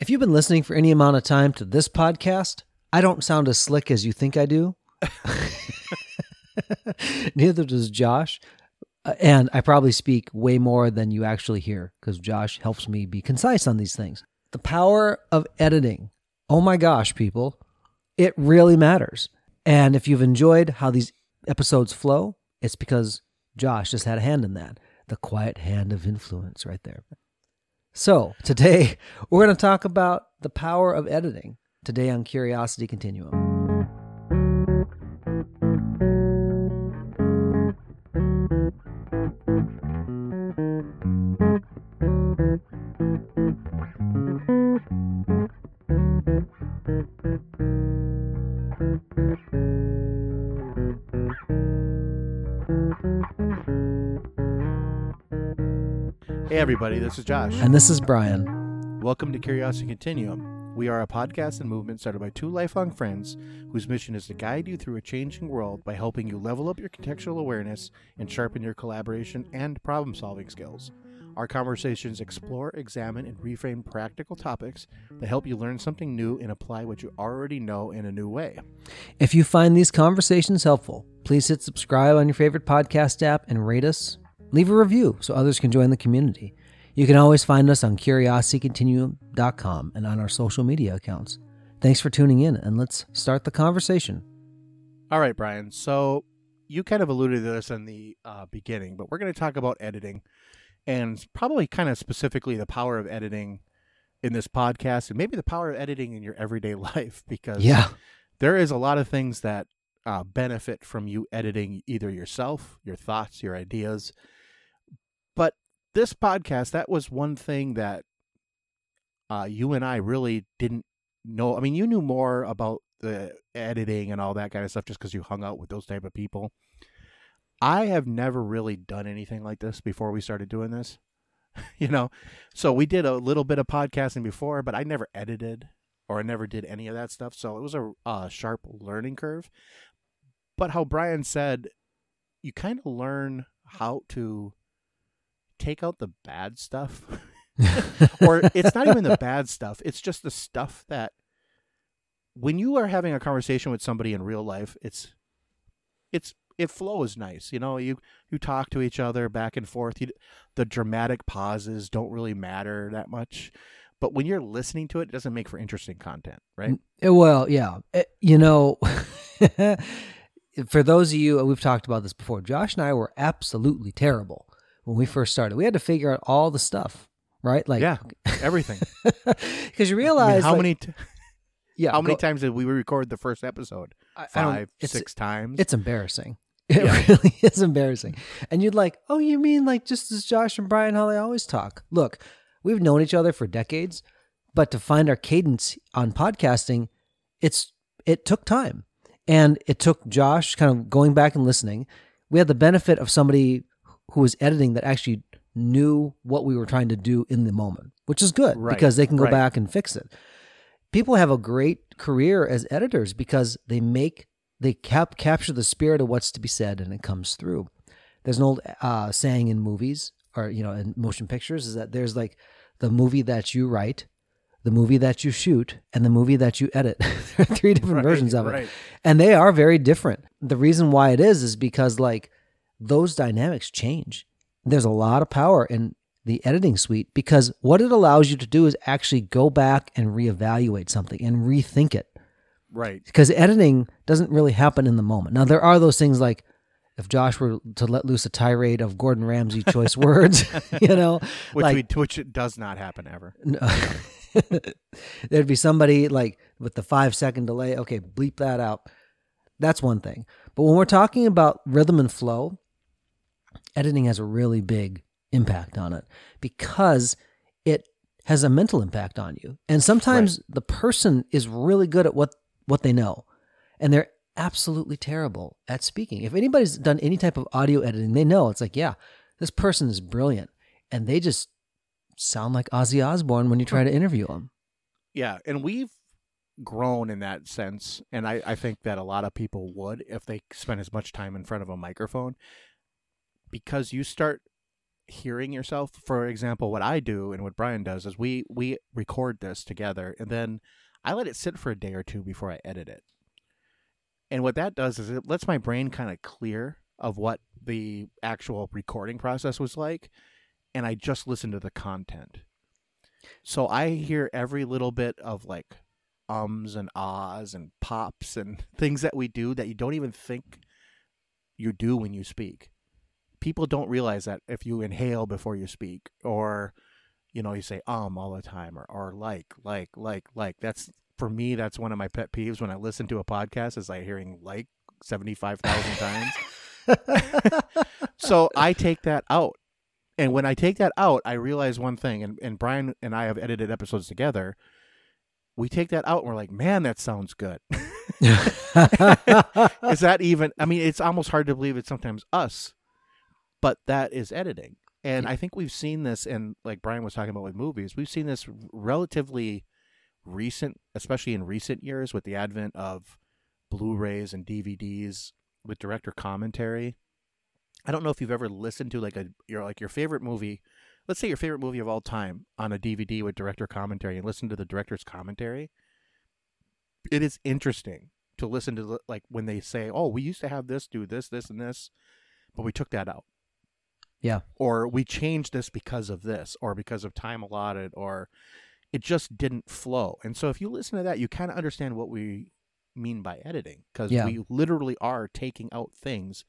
If you've been listening for any amount of time to this podcast, I don't sound as slick as you think I do. Neither does Josh. Uh, and I probably speak way more than you actually hear because Josh helps me be concise on these things. The power of editing. Oh my gosh, people. It really matters. And if you've enjoyed how these episodes flow, it's because Josh just had a hand in that. The quiet hand of influence right there. So, today we're going to talk about the power of editing today on Curiosity Continuum. Hey, everybody, this is Josh. And this is Brian. Welcome to Curiosity Continuum. We are a podcast and movement started by two lifelong friends whose mission is to guide you through a changing world by helping you level up your contextual awareness and sharpen your collaboration and problem solving skills. Our conversations explore, examine, and reframe practical topics that help you learn something new and apply what you already know in a new way. If you find these conversations helpful, please hit subscribe on your favorite podcast app and rate us. Leave a review so others can join the community. You can always find us on curiositycontinuum.com and on our social media accounts. Thanks for tuning in, and let's start the conversation. All right, Brian. So you kind of alluded to this in the uh, beginning, but we're going to talk about editing and probably kind of specifically the power of editing in this podcast and maybe the power of editing in your everyday life because Yeah. there is a lot of things that uh, benefit from you editing either yourself, your thoughts, your ideas. This podcast, that was one thing that uh, you and I really didn't know. I mean, you knew more about the editing and all that kind of stuff just because you hung out with those type of people. I have never really done anything like this before we started doing this. you know, so we did a little bit of podcasting before, but I never edited or I never did any of that stuff. So it was a uh, sharp learning curve. But how Brian said, you kind of learn how to take out the bad stuff. or it's not even the bad stuff, it's just the stuff that when you are having a conversation with somebody in real life, it's it's it flows nice. You know, you you talk to each other back and forth. You, the dramatic pauses don't really matter that much. But when you're listening to it, it doesn't make for interesting content, right? Uh, Well, yeah. Uh, You know, for those of you, we've talked about this before. Josh and I were absolutely terrible when we first started. We had to figure out all the stuff, right? Like, yeah, everything. because you I mean, realize how like- many t- yeah, how many go- times did we record the first episode? I- Five, six times. It's embarrassing. It Yeah. really is embarrassing. And you'd like, oh, you mean like just as Josh and Brian how they always talk? Look, we've known each other for decades, but to find our cadence on podcasting, it's it took time, and it took Josh kind of going back and listening. We had the benefit of somebody who was editing that actually knew what we were trying to do in the moment, which is good Right, because they can go right. back and fix it. People have a great career as editors because they make they cap- capture the spirit of what's to be said and it comes through. There's an old uh, saying in movies or you know in motion pictures is that there's like the movie that you write, the movie that you shoot, and the movie that you edit. there are three different Right, versions of it, and they are very different. The reason why it is is because like those dynamics change. There's a lot of power in the editing suite because what it allows you to do is actually go back and reevaluate something and rethink it right. because editing doesn't really happen in the moment. Now there are those things like if Josh were to let loose a tirade of Gordon Ramsay choice words, you know, Which like we which does not happen ever. no. there'd be somebody like with the five second delay. Okay, bleep that out. That's one thing. But when we're talking about rhythm and flow, editing has a really big impact on it because it has a mental impact on you. And sometimes the person is really good at what what they know and they're absolutely terrible at speaking. If anybody's done any type of audio editing, they know it's like, yeah, this person is brilliant and they just sound like Ozzy Osbourne when you try to interview them. Yeah, and we've grown in that sense, and I, I think that a lot of people would if they spent as much time in front of a microphone, because you start hearing yourself. For example, what I do and what Brian does is we we record this together and then I let it sit for a day or two before I edit it. And what that does is it lets my brain kind of clear of what the actual recording process was like and I just listen to the content. So I hear every little bit of like ums and ahs and pops and things that we do that you don't even think you do when you speak. People don't realize that if you inhale before you speak or you know you say um all the time or or like like like like that's for me that's one of my pet peeves when I listen to a podcast is like hearing like 75,000 times. so I take that out. And when I take that out, I realize one thing and and Brian and I have edited episodes together we take that out and we're like, man, that sounds good. is that even? I mean, it's almost hard to believe it's sometimes us, but that is editing. And I think we've seen this, and like Brian was talking about with movies, we've seen this relatively recent, especially in recent years, with the advent of Blu-rays and DVDs with director commentary. I don't know if you've ever listened to like a your like your favorite movie let's say your favorite movie of all time on a DVD with director commentary and listen to the director's commentary, it is interesting to listen to like when they say, "Oh, we used to have this, do this, this, and this, but we took that out." Yeah. Or we changed this because of this, or because of time allotted, or it just didn't flow. And so if you listen to that, you kind of understand what we mean by editing because Yeah. we literally are taking out things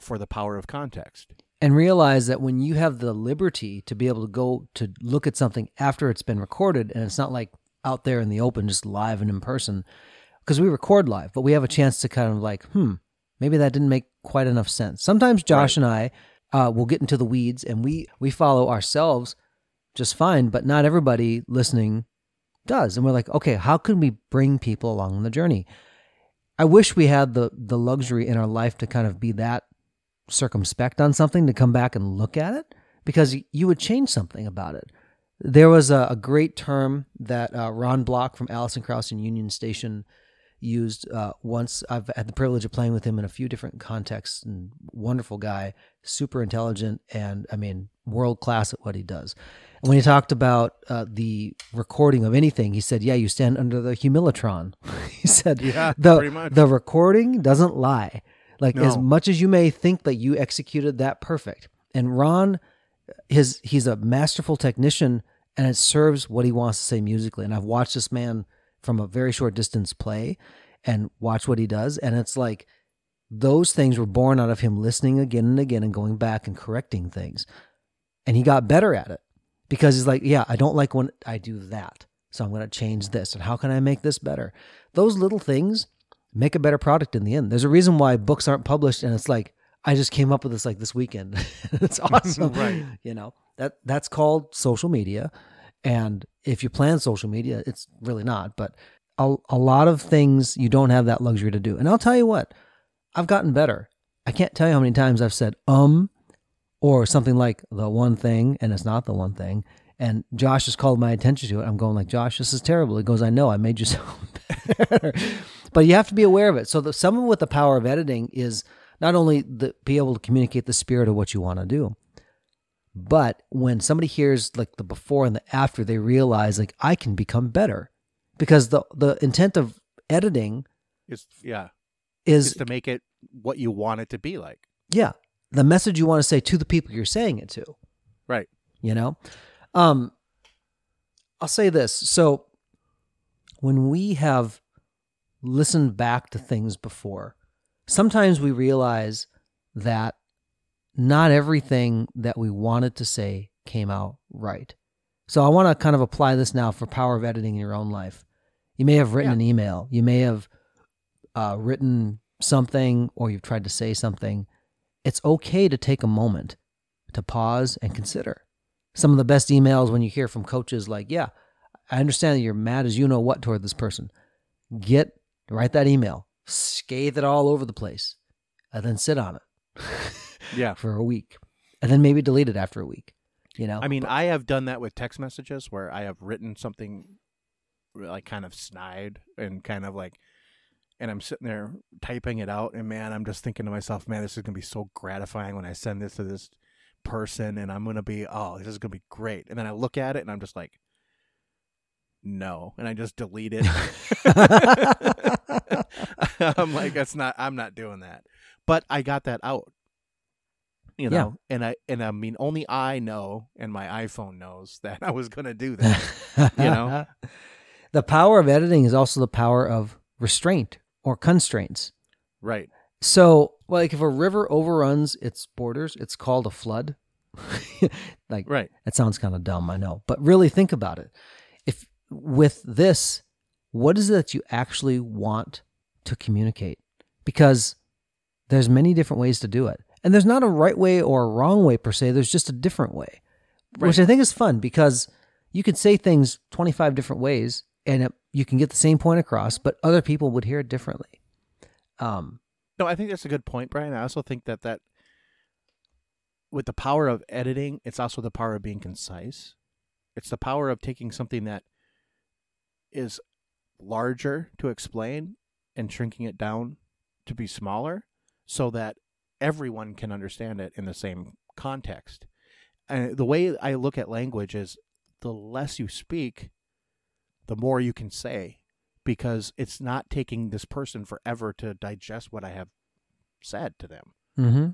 for the power of context. and realize that when you have the liberty to be able to go to look at something after it's been recorded and it's not like out there in the open just live and in person because we record live but we have a chance to kind of like hmm maybe that didn't make quite enough sense sometimes josh and i uh, will get into the weeds and we we follow ourselves just fine but not everybody listening does and we're like okay how can we bring people along the journey i wish we had the the luxury in our life to kind of be that circumspect on something to come back and look at it because you would change something about it. There was a, a great term that uh, Ron Block from Alison Krauss and Union Station used uh, once. I've had the privilege of playing with him in a few different contexts. And wonderful guy, super intelligent, and I mean world class at what he does. And when he talked about uh, the recording of anything, he said, "Yeah, you stand under the humilitron." he said, Yeah, the pretty much. the recording doesn't lie. Like as much as you may think that you executed that perfect, and Ron, his he's a masterful technician, and it serves what he wants to say musically. And I've watched this man from a very short distance play, and watch what he does, and it's like those things were born out of him listening again and again and going back and correcting things, and he got better at it because he's like, yeah, I don't like when I do that, so I'm going to change this, and how can I make this better? Those little things make a better product in the end. There's a reason why books aren't published, and it's like I just came up with this like this weekend. it's awesome, Right. You know that that's called social media, and if you plan social media, it's really not. But a, a lot of things you don't have that luxury to do. And I'll tell you what, I've gotten better. I can't tell you how many times I've said um or something like the one thing, and it's not the one thing. And Josh has called my attention to it. I'm going like, Josh, this is terrible. He goes, I know, I made you sound better. but you have to be aware of it. So the, someone with the power of editing is not only the, be able to communicate the spirit of what you want to do, but when somebody hears like the before and the after, they realize like I can become better. Because the the intent of editing is yeah, is is to make it what you want it to be like. yeah. The message you want to say to the people you're saying it to. Right. you know? Um i'll say this. So when we have listened back to things before sometimes we realize that not everything that we wanted to say came out right so i want to kind of apply this now for power of editing in your own life you may have written Yeah. an email you may have uh, written something or you've tried to say something it's okay to take a moment to pause and consider. Some of the best emails when you hear from coaches like, "Yeah, I understand that you're mad as you know what toward this person. Get write that email, scathe it all over the place, and then sit on it Yeah. for a week, and then maybe delete it after a week." You know, I mean, I have done that with text messages where I have written something like kind of snide and kind of like, and I'm sitting there typing it out, and man, I'm just thinking to myself, man, this is gonna be so gratifying when I send this to this person and I'm gonna be oh this is gonna be great, and then I look at it and I'm just like, no, and I just delete it. I'm like that's not I'm not doing that, but I got that out. You know, Yeah. and I and I mean only I know, and my iPhone knows that I was gonna do that. You know? the power of editing is also the power of restraint or constraints. right. So, like if a river overruns its borders, it's called a flood. like Right. that sounds kind of dumb, I know, but really think about it. If with this, what is it that you actually want to communicate? Because there's many different ways to do it. And there's not a right way or a wrong way per se, there's just a different way. Which I think is fun because you could say things 25 different ways and it, you can get the same point across, but other people would hear it differently. Um, No, I think that's a good point, Brian. I also think that that with the power of editing, it's also the power of being concise. It's the power of taking something that is larger to explain and shrinking it down to be smaller so that everyone can understand it in the same context. And the way I look at language is the less you speak, the more you can say because it's not taking this person forever to digest what I have said to them. mm-hmm.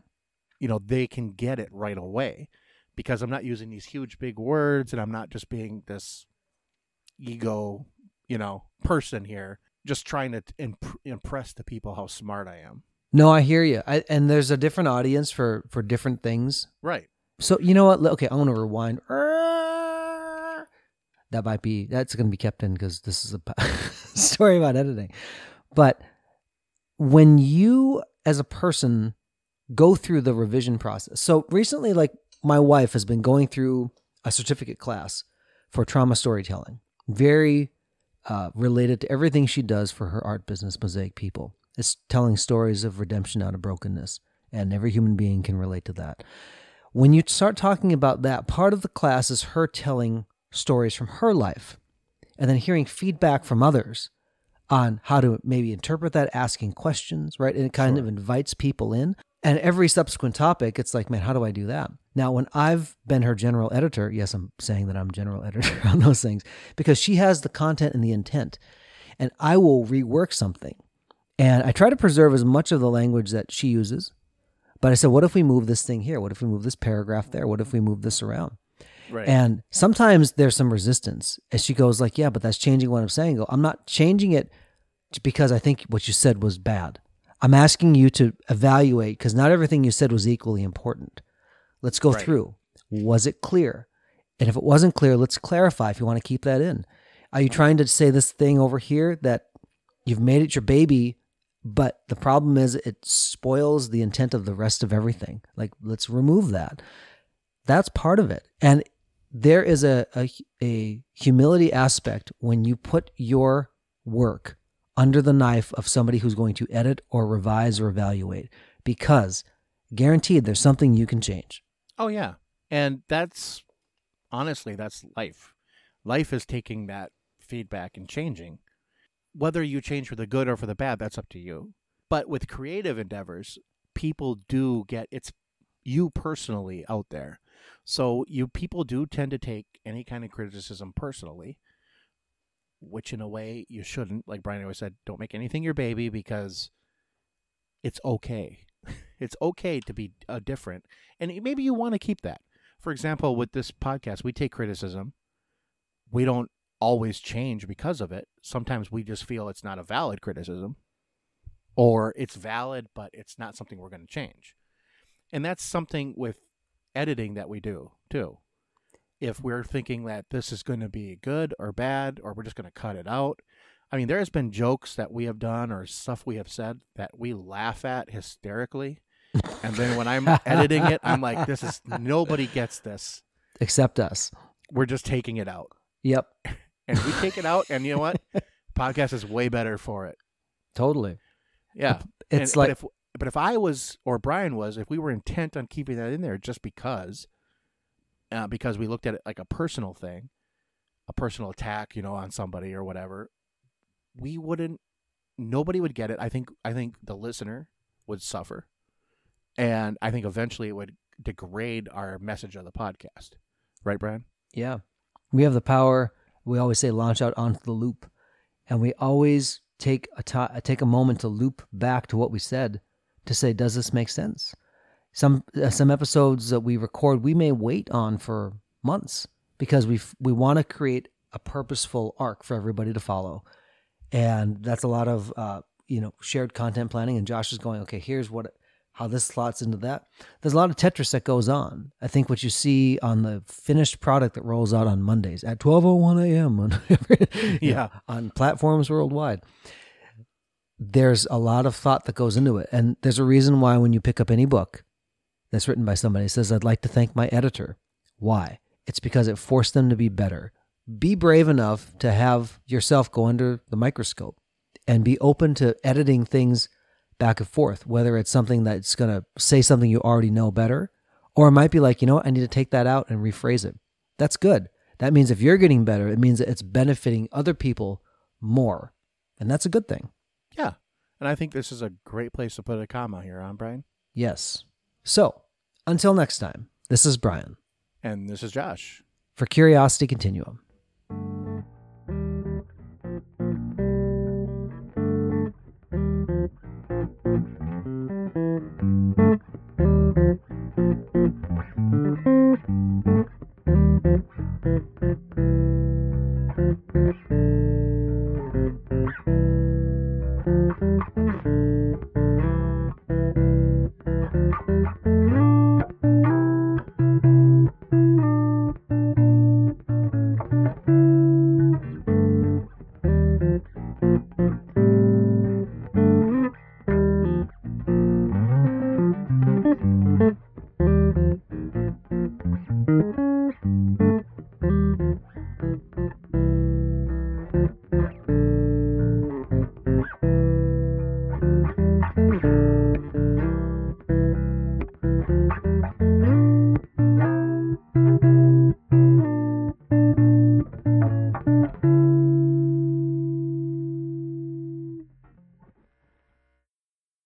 You know, they can get it right away because I'm not using these huge big words and I'm not just being this ego, you know, person here just trying to imp- impress the people how smart I am. No, I hear you. I, and there's a different audience for for different things. Right. So you know what? Okay, I'm gonna rewind. That might be that's gonna be kept in because this is a story about editing. But when you, as a person, go through the revision process. So recently, like my wife has been going through a certificate class for trauma storytelling, very uh, related to everything she does for her art business, Mosaic People. It's telling stories of redemption out of brokenness, and every human being can relate to that. When you start talking about that, part of the class is her telling stories from her life and then hearing feedback from others on how to maybe interpret that, asking questions, right? And it kind of invites people in. And every subsequent topic, it's like, man, how do I do that? Now, when I've been her general editor, yes, I'm saying that I'm general editor on those things because she has the content and the intent. And I will rework something. And I try to preserve as much of the language that she uses. But I said, what if we move this thing here? What if we move this paragraph there? What if we move this around? Right. And sometimes there's some resistance. And she goes like, "Yeah, but that's changing what I'm saying." I go, I'm not changing it because I think what you said was bad. I'm asking you to evaluate because not everything you said was equally important. Let's go Right. through. Was it clear? And if it wasn't clear, let's clarify if you want to keep that in. Are you trying to say this thing over here that you've made it your baby, but the problem is it spoils the intent of the rest of everything? Like, let's remove that. That's part of it. And there is a, a, a humility aspect when you put your work under the knife of somebody who's going to edit or revise or evaluate because guaranteed there's something you can change. Oh yeah. And that's honestly that's life. Life is taking that feedback and changing. Whether you change for the good or for the bad, that's up to you. But with creative endeavors, people do get it's you personally out there. So you people do tend to take any kind of criticism personally, which in a way you shouldn't. Like Brian always said, don't make anything your baby because it's okay. it's okay to be uh, different and maybe you want to keep that. For example, with this podcast, we take criticism. We don't always change because of it. Sometimes we just feel it's not a valid criticism or it's valid but it's not something we're going to change. And that's something with editing that we do too. If we're thinking that this is going to be good or bad or we're just going to cut it out. I mean, there has been jokes that we have done or stuff we have said that we laugh at hysterically and then when I'm editing it, I'm like, this is nobody gets this. Except us. We're just taking it out. Yep. And we take it out, and you know what? Podcast is way better for it. Totally. Yeah. It's And- like but if but if I was or Brian was, if we were intent on keeping that in there just because uh, because we looked at it like a personal thing, a personal attack, you know, on somebody or whatever, we wouldn't nobody would get it. I think I think the listener would suffer. And I think eventually it would degrade our message of the podcast. Right, Brian? Yeah. We have the power, we always say launch out onto the loop. And we always take a take a moment to loop back to what we said to say does this make sense? Some uh, some episodes that we record we may wait on for months because we we want to create a purposeful arc for everybody to follow. And that's a lot of uh, you know, shared content planning and Josh is going, okay, here's what how this slots into that. There's a lot of Tetris that goes on. I think what you see on the finished product that rolls out on Mondays at 12:01 a.m. on Yeah. on platforms worldwide. There's a lot of thought that goes into it, and there's a reason why when you pick up any book that's written by somebody it says, "I'd like to thank my editor." Why? It's because it forced them to be better. Be brave enough to have yourself go under the microscope and be open to editing things back and forth, whether it's something that's going to say something you already know better, or it might be like, you know what, I need to take that out and rephrase it. That's good. That means if you're getting better, it means that it's benefiting other people more. And that's a good thing. Yeah. And I think this is a great place to put a comma here, on Brian? Yes. So until next time, this is Brian And this is Josh. for Curiosity Continuum.